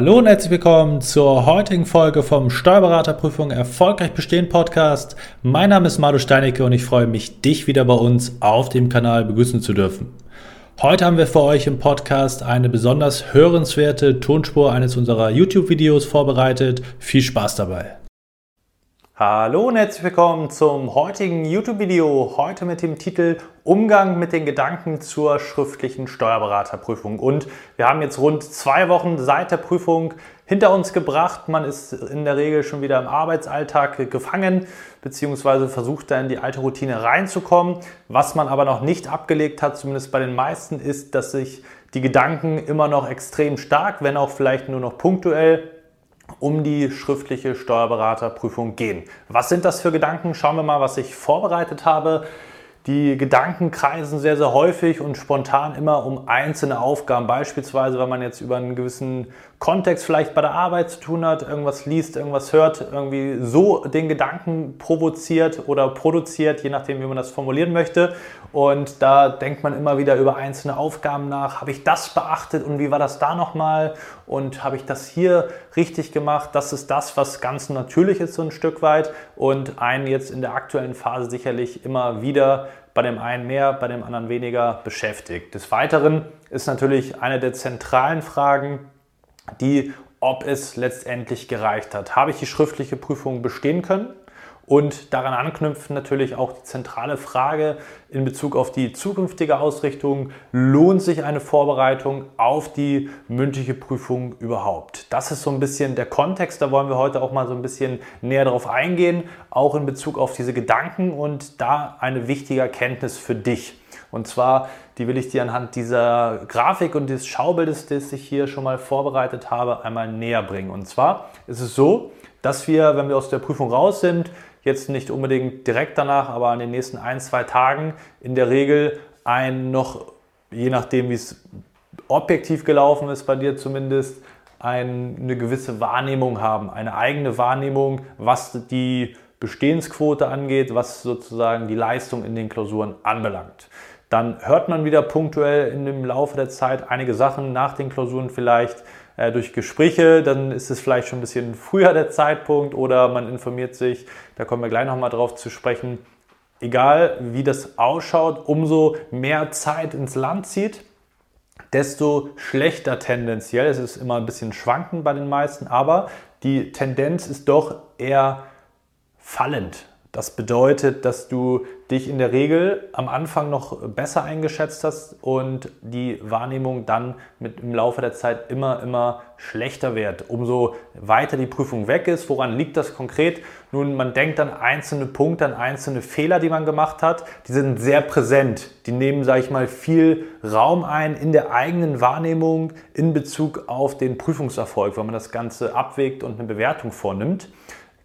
Hallo und herzlich willkommen zur heutigen Folge vom Steuerberaterprüfung Erfolgreich Bestehen Podcast. Mein Name ist Madu Steinecke und ich freue mich, dich wieder bei uns auf dem Kanal begrüßen zu dürfen. Heute haben wir für euch im Podcast eine besonders hörenswerte Tonspur eines unserer YouTube-Videos vorbereitet. Viel Spaß dabei! Hallo und herzlich willkommen zum heutigen YouTube-Video. Heute mit dem Titel Umgang mit den Gedanken zur schriftlichen Steuerberaterprüfung. Und wir haben jetzt rund zwei Wochen seit der Prüfung hinter uns gebracht. Man ist in der Regel schon wieder im Arbeitsalltag gefangen, beziehungsweise versucht da in die alte Routine reinzukommen. Was man aber noch nicht abgelegt hat, zumindest bei den meisten, ist, dass sich die Gedanken immer noch extrem stark, wenn auch vielleicht nur noch punktuell um die schriftliche Steuerberaterprüfung gehen. Was sind das für Gedanken? Schauen wir mal, was ich vorbereitet habe. Die Gedanken kreisen sehr, sehr häufig und spontan immer um einzelne Aufgaben. Beispielsweise, wenn man jetzt über einen gewissen Kontext vielleicht bei der Arbeit zu tun hat, irgendwas liest, irgendwas hört, irgendwie so den Gedanken provoziert oder produziert, je nachdem, wie man das formulieren möchte. Und da denkt man immer wieder über einzelne Aufgaben nach. Habe ich das beachtet und wie war das da nochmal? Und habe ich das hier richtig gemacht? Das ist das, was ganz natürlich ist, so ein Stück weit. Und einen jetzt in der aktuellen Phase sicherlich immer wieder bei dem einen mehr, bei dem anderen weniger beschäftigt. Des Weiteren ist natürlich eine der zentralen Fragen, die, ob es letztendlich gereicht hat. Habe ich die schriftliche Prüfung bestehen können? Und daran anknüpft natürlich auch die zentrale Frage in Bezug auf die zukünftige Ausrichtung. Lohnt sich eine Vorbereitung auf die mündliche Prüfung überhaupt? Das ist so ein bisschen der Kontext. Da wollen wir heute auch mal so ein bisschen näher darauf eingehen, auch in Bezug auf diese Gedanken und da eine wichtige Erkenntnis für dich. Und zwar, die will ich dir anhand dieser Grafik und des Schaubildes, das ich hier schon mal vorbereitet habe, einmal näher bringen. Und zwar ist es so, dass wir, wenn wir aus der Prüfung raus sind, jetzt nicht unbedingt direkt danach, aber in den nächsten ein, zwei Tagen in der Regel ein noch, je nachdem wie es objektiv gelaufen ist bei dir zumindest, eine gewisse Wahrnehmung haben, eine eigene Wahrnehmung, was die Bestehensquote angeht, was sozusagen die Leistung in den Klausuren anbelangt. Dann hört man wieder punktuell in dem Laufe der Zeit einige Sachen nach den Klausuren vielleicht, äh, durch Gespräche, dann ist es vielleicht schon ein bisschen früher der Zeitpunkt oder man informiert sich, da kommen wir gleich nochmal drauf zu sprechen. Egal wie das ausschaut, umso mehr Zeit ins Land zieht, desto schlechter tendenziell. Es ist immer ein bisschen schwankend bei den meisten, aber die Tendenz ist doch eher fallend. Das bedeutet, dass du dich in der Regel am Anfang noch besser eingeschätzt hast und die Wahrnehmung dann mit im Laufe der Zeit immer, immer schlechter wird. Umso weiter die Prüfung weg ist, woran liegt das konkret? Nun, man denkt an einzelne Punkte, an einzelne Fehler, die man gemacht hat. Die sind sehr präsent. Die nehmen, sage ich mal, viel Raum ein in der eigenen Wahrnehmung in Bezug auf den Prüfungserfolg, wenn man das Ganze abwägt und eine Bewertung vornimmt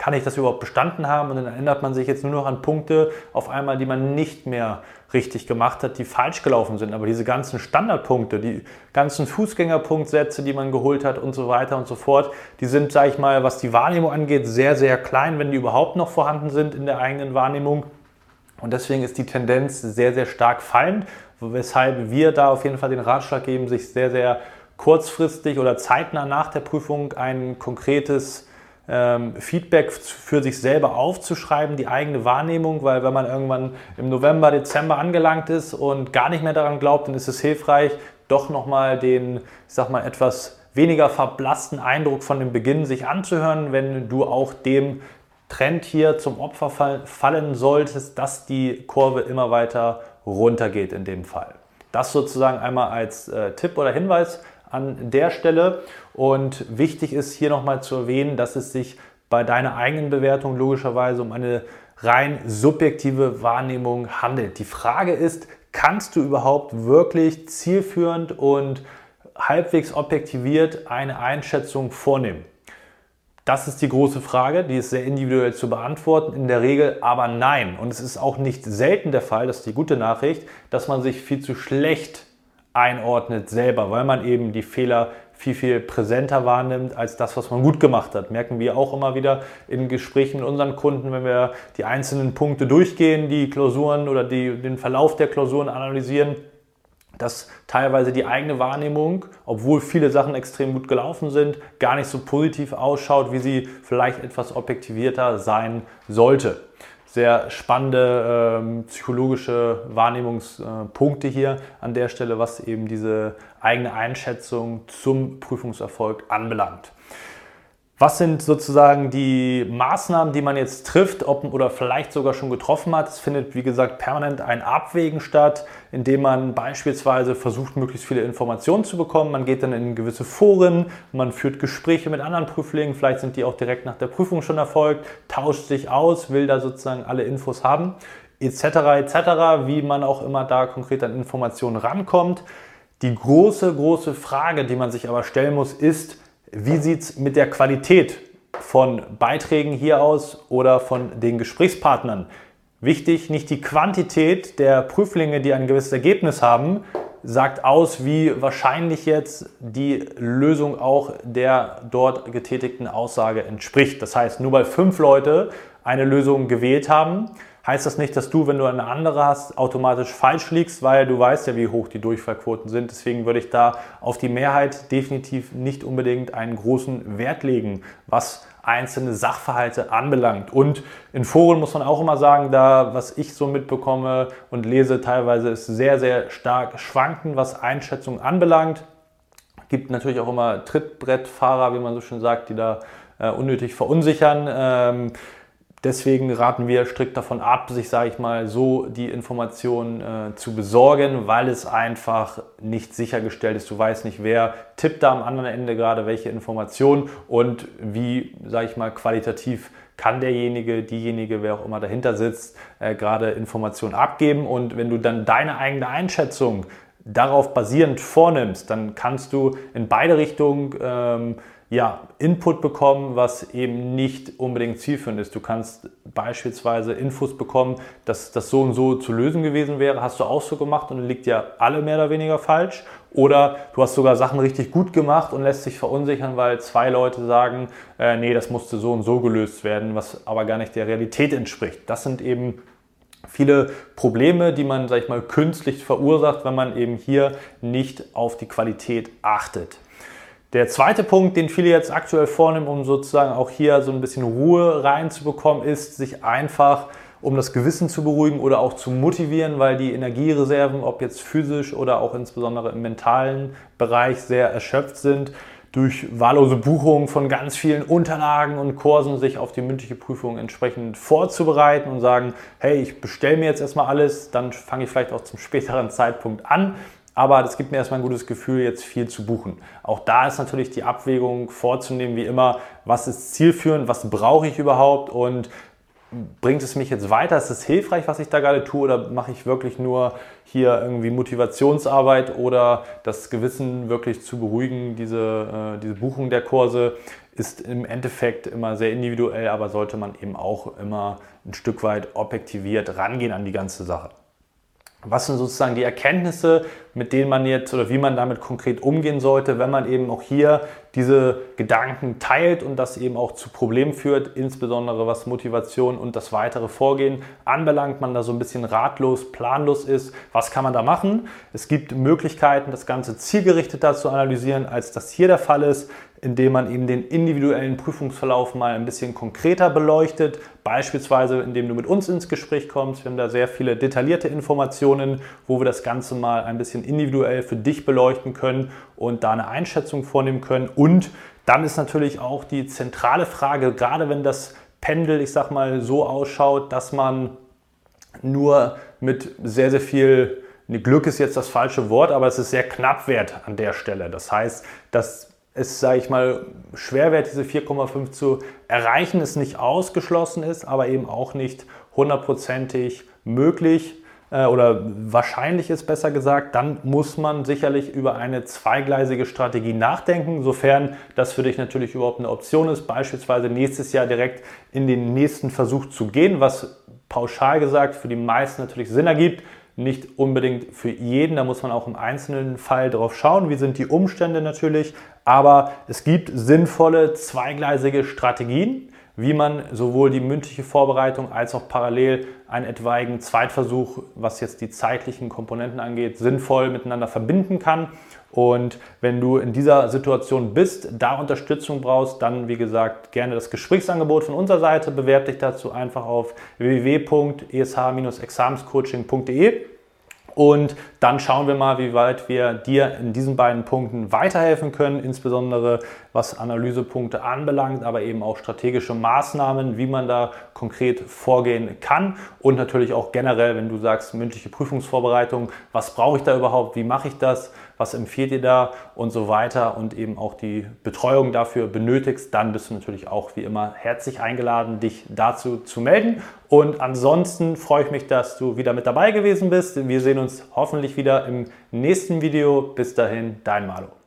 kann ich das überhaupt bestanden haben? Und dann erinnert man sich jetzt nur noch an Punkte auf einmal, die man nicht mehr richtig gemacht hat, die falsch gelaufen sind. Aber diese ganzen Standardpunkte, die ganzen Fußgängerpunktsätze, die man geholt hat und so weiter und so fort, die sind, sage ich mal, was die Wahrnehmung angeht, sehr, sehr klein, wenn die überhaupt noch vorhanden sind in der eigenen Wahrnehmung. Und deswegen ist die Tendenz sehr, sehr stark fallend, weshalb wir da auf jeden Fall den Ratschlag geben, sich sehr, sehr kurzfristig oder zeitnah nach der Prüfung ein konkretes ähm, Feedback für sich selber aufzuschreiben, die eigene Wahrnehmung, weil wenn man irgendwann im November, Dezember angelangt ist und gar nicht mehr daran glaubt, dann ist es hilfreich, doch nochmal den, ich sag mal, etwas weniger verblassten Eindruck von dem Beginn sich anzuhören, wenn du auch dem Trend hier zum Opfer fallen solltest, dass die Kurve immer weiter runtergeht in dem Fall. Das sozusagen einmal als äh, Tipp oder Hinweis an der Stelle. Und wichtig ist hier nochmal zu erwähnen, dass es sich bei deiner eigenen Bewertung logischerweise um eine rein subjektive Wahrnehmung handelt. Die Frage ist, kannst du überhaupt wirklich zielführend und halbwegs objektiviert eine Einschätzung vornehmen? Das ist die große Frage, die ist sehr individuell zu beantworten, in der Regel aber nein. Und es ist auch nicht selten der Fall, das ist die gute Nachricht, dass man sich viel zu schlecht einordnet selber, weil man eben die Fehler viel, viel präsenter wahrnimmt als das, was man gut gemacht hat. Merken wir auch immer wieder in Gesprächen mit unseren Kunden, wenn wir die einzelnen Punkte durchgehen, die Klausuren oder die, den Verlauf der Klausuren analysieren, dass teilweise die eigene Wahrnehmung, obwohl viele Sachen extrem gut gelaufen sind, gar nicht so positiv ausschaut, wie sie vielleicht etwas objektivierter sein sollte. Sehr spannende ähm, psychologische Wahrnehmungspunkte hier an der Stelle, was eben diese eigene Einschätzung zum Prüfungserfolg anbelangt. Was sind sozusagen die Maßnahmen, die man jetzt trifft ob, oder vielleicht sogar schon getroffen hat? Es findet, wie gesagt, permanent ein Abwägen statt, indem man beispielsweise versucht, möglichst viele Informationen zu bekommen. Man geht dann in gewisse Foren, man führt Gespräche mit anderen Prüflingen, vielleicht sind die auch direkt nach der Prüfung schon erfolgt, tauscht sich aus, will da sozusagen alle Infos haben, etc. etc., wie man auch immer da konkret an Informationen rankommt. Die große, große Frage, die man sich aber stellen muss, ist, wie sieht es mit der Qualität von Beiträgen hier aus oder von den Gesprächspartnern? Wichtig, nicht die Quantität der Prüflinge, die ein gewisses Ergebnis haben, sagt aus, wie wahrscheinlich jetzt die Lösung auch der dort getätigten Aussage entspricht. Das heißt, nur weil fünf Leute eine Lösung gewählt haben, heißt das nicht, dass du, wenn du eine andere hast, automatisch falsch liegst, weil du weißt ja, wie hoch die Durchfallquoten sind. Deswegen würde ich da auf die Mehrheit definitiv nicht unbedingt einen großen Wert legen, was einzelne Sachverhalte anbelangt. Und in Foren muss man auch immer sagen, da was ich so mitbekomme und lese, teilweise ist sehr, sehr stark schwanken, was Einschätzungen anbelangt. Gibt natürlich auch immer Trittbrettfahrer, wie man so schön sagt, die da äh, unnötig verunsichern. Ähm, Deswegen raten wir strikt davon ab, sich, sage ich mal, so die Informationen äh, zu besorgen, weil es einfach nicht sichergestellt ist. Du weißt nicht, wer tippt da am anderen Ende gerade welche Informationen und wie, sage ich mal, qualitativ kann derjenige, diejenige, wer auch immer dahinter sitzt, äh, gerade Informationen abgeben. Und wenn du dann deine eigene Einschätzung darauf basierend vornimmst, dann kannst du in beide Richtungen ähm, ja, Input bekommen, was eben nicht unbedingt zielführend ist. Du kannst beispielsweise Infos bekommen, dass das so und so zu lösen gewesen wäre, hast du auch so gemacht und liegt ja alle mehr oder weniger falsch. Oder du hast sogar Sachen richtig gut gemacht und lässt dich verunsichern, weil zwei Leute sagen, äh, nee, das musste so und so gelöst werden, was aber gar nicht der Realität entspricht. Das sind eben viele Probleme, die man, sag ich mal, künstlich verursacht, wenn man eben hier nicht auf die Qualität achtet. Der zweite Punkt, den viele jetzt aktuell vornehmen, um sozusagen auch hier so ein bisschen Ruhe reinzubekommen, ist, sich einfach um das Gewissen zu beruhigen oder auch zu motivieren, weil die Energiereserven, ob jetzt physisch oder auch insbesondere im mentalen Bereich, sehr erschöpft sind, durch wahllose Buchungen von ganz vielen Unterlagen und Kursen sich auf die mündliche Prüfung entsprechend vorzubereiten und sagen, hey, ich bestelle mir jetzt erstmal alles, dann fange ich vielleicht auch zum späteren Zeitpunkt an aber das gibt mir erstmal ein gutes Gefühl, jetzt viel zu buchen. Auch da ist natürlich die Abwägung vorzunehmen, wie immer, was ist zielführend, was brauche ich überhaupt und bringt es mich jetzt weiter? Ist es hilfreich, was ich da gerade tue oder mache ich wirklich nur hier irgendwie Motivationsarbeit oder das Gewissen wirklich zu beruhigen? Diese, äh, diese Buchung der Kurse ist im Endeffekt immer sehr individuell, aber sollte man eben auch immer ein Stück weit objektiviert rangehen an die ganze Sache. Was sind sozusagen die Erkenntnisse, mit denen man jetzt oder wie man damit konkret umgehen sollte, wenn man eben auch hier diese Gedanken teilt und das eben auch zu Problemen führt, insbesondere was Motivation und das weitere Vorgehen anbelangt, man da so ein bisschen ratlos, planlos ist. Was kann man da machen? Es gibt Möglichkeiten, das Ganze zielgerichteter zu analysieren, als das hier der Fall ist indem man eben den individuellen Prüfungsverlauf mal ein bisschen konkreter beleuchtet. Beispielsweise, indem du mit uns ins Gespräch kommst. Wir haben da sehr viele detaillierte Informationen, wo wir das Ganze mal ein bisschen individuell für dich beleuchten können und da eine Einschätzung vornehmen können. Und dann ist natürlich auch die zentrale Frage, gerade wenn das Pendel, ich sag mal, so ausschaut, dass man nur mit sehr, sehr viel Glück ist jetzt das falsche Wort, aber es ist sehr knapp wert an der Stelle. Das heißt, dass es, sage ich mal, schwer wird, diese 4,5 zu erreichen, es nicht ausgeschlossen ist, aber eben auch nicht hundertprozentig möglich äh, oder wahrscheinlich ist besser gesagt, dann muss man sicherlich über eine zweigleisige Strategie nachdenken, sofern das für dich natürlich überhaupt eine Option ist, beispielsweise nächstes Jahr direkt in den nächsten Versuch zu gehen, was pauschal gesagt für die meisten natürlich Sinn ergibt nicht unbedingt für jeden. Da muss man auch im einzelnen Fall drauf schauen, wie sind die Umstände natürlich. Aber es gibt sinnvolle zweigleisige Strategien. Wie man sowohl die mündliche Vorbereitung als auch parallel einen etwaigen Zweitversuch, was jetzt die zeitlichen Komponenten angeht, sinnvoll miteinander verbinden kann. Und wenn du in dieser Situation bist, da Unterstützung brauchst, dann wie gesagt gerne das Gesprächsangebot von unserer Seite. Bewerb dich dazu einfach auf www.esh-examenscoaching.de. Und dann schauen wir mal, wie weit wir dir in diesen beiden Punkten weiterhelfen können, insbesondere was Analysepunkte anbelangt, aber eben auch strategische Maßnahmen, wie man da konkret vorgehen kann und natürlich auch generell, wenn du sagst, mündliche Prüfungsvorbereitung, was brauche ich da überhaupt, wie mache ich das, was empfiehlt ihr da und so weiter und eben auch die Betreuung dafür benötigst, dann bist du natürlich auch wie immer herzlich eingeladen, dich dazu zu melden. Und ansonsten freue ich mich, dass du wieder mit dabei gewesen bist. Wir sehen uns hoffentlich wieder im nächsten Video. Bis dahin, dein Malo.